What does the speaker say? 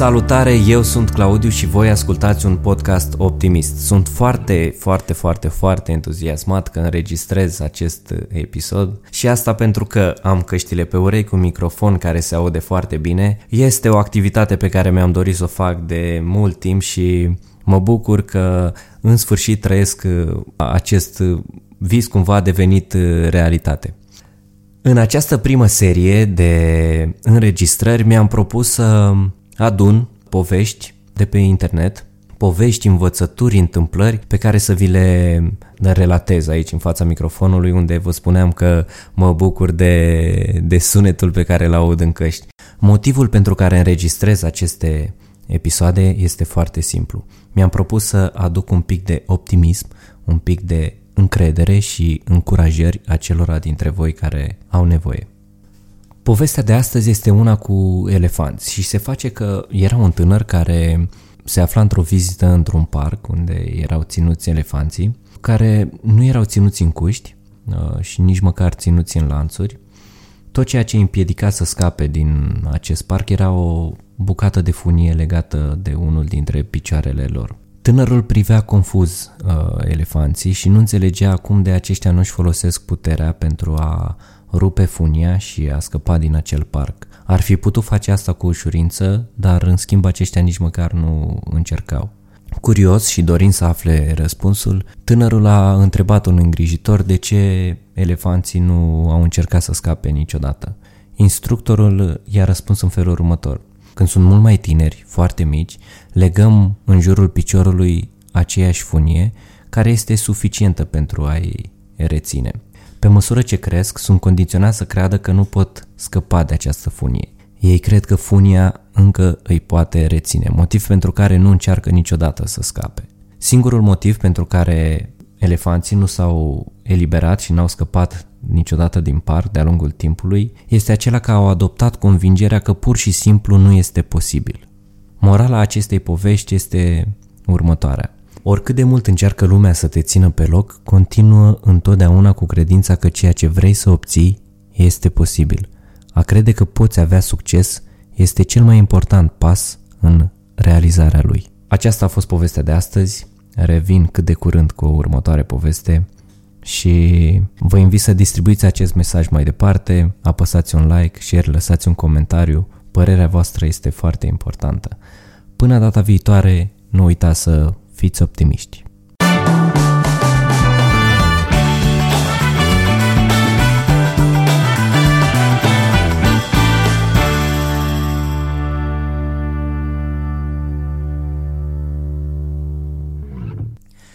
Salutare, eu sunt Claudiu și voi ascultați un podcast optimist. Sunt foarte, foarte, foarte, foarte entuziasmat că înregistrez acest episod și asta pentru că am căștile pe urechi cu microfon care se aude foarte bine. Este o activitate pe care mi-am dorit să o fac de mult timp și mă bucur că în sfârșit trăiesc acest vis cumva a devenit realitate. În această primă serie de înregistrări mi-am propus să adun povești de pe internet, povești, învățături, întâmplări pe care să vi le relatez aici în fața microfonului unde vă spuneam că mă bucur de, de sunetul pe care îl aud în căști. Motivul pentru care înregistrez aceste episoade este foarte simplu. Mi-am propus să aduc un pic de optimism, un pic de încredere și încurajări acelora dintre voi care au nevoie. Povestea de astăzi este una cu elefanți și se face că era un tânăr care se afla într-o vizită într-un parc unde erau ținuți elefanții, care nu erau ținuți în cuști uh, și nici măcar ținuți în lanțuri. Tot ceea ce îi împiedica să scape din acest parc era o bucată de funie legată de unul dintre picioarele lor. Tânărul privea confuz uh, elefanții și nu înțelegea cum de aceștia nu-și folosesc puterea pentru a rupe funia și a scăpa din acel parc. Ar fi putut face asta cu ușurință, dar în schimb aceștia nici măcar nu încercau. Curios și dorind să afle răspunsul, tânărul a întrebat un îngrijitor de ce elefanții nu au încercat să scape niciodată. Instructorul i-a răspuns în felul următor. Când sunt mult mai tineri, foarte mici, legăm în jurul piciorului aceeași funie care este suficientă pentru a-i reține. Pe măsură ce cresc, sunt condiționați să creadă că nu pot scăpa de această funie. Ei cred că funia încă îi poate reține, motiv pentru care nu încearcă niciodată să scape. Singurul motiv pentru care elefanții nu s-au eliberat și n-au scăpat niciodată din parc de-a lungul timpului este acela că au adoptat convingerea că pur și simplu nu este posibil. Morala acestei povești este următoarea. Oricât de mult încearcă lumea să te țină pe loc, continuă întotdeauna cu credința că ceea ce vrei să obții este posibil. A crede că poți avea succes este cel mai important pas în realizarea lui. Aceasta a fost povestea de astăzi. Revin cât de curând cu o următoare poveste și vă invit să distribuiți acest mesaj mai departe, apăsați un like, share, lăsați un comentariu, părerea voastră este foarte importantă. Până data viitoare, nu uitați să fiți optimiști.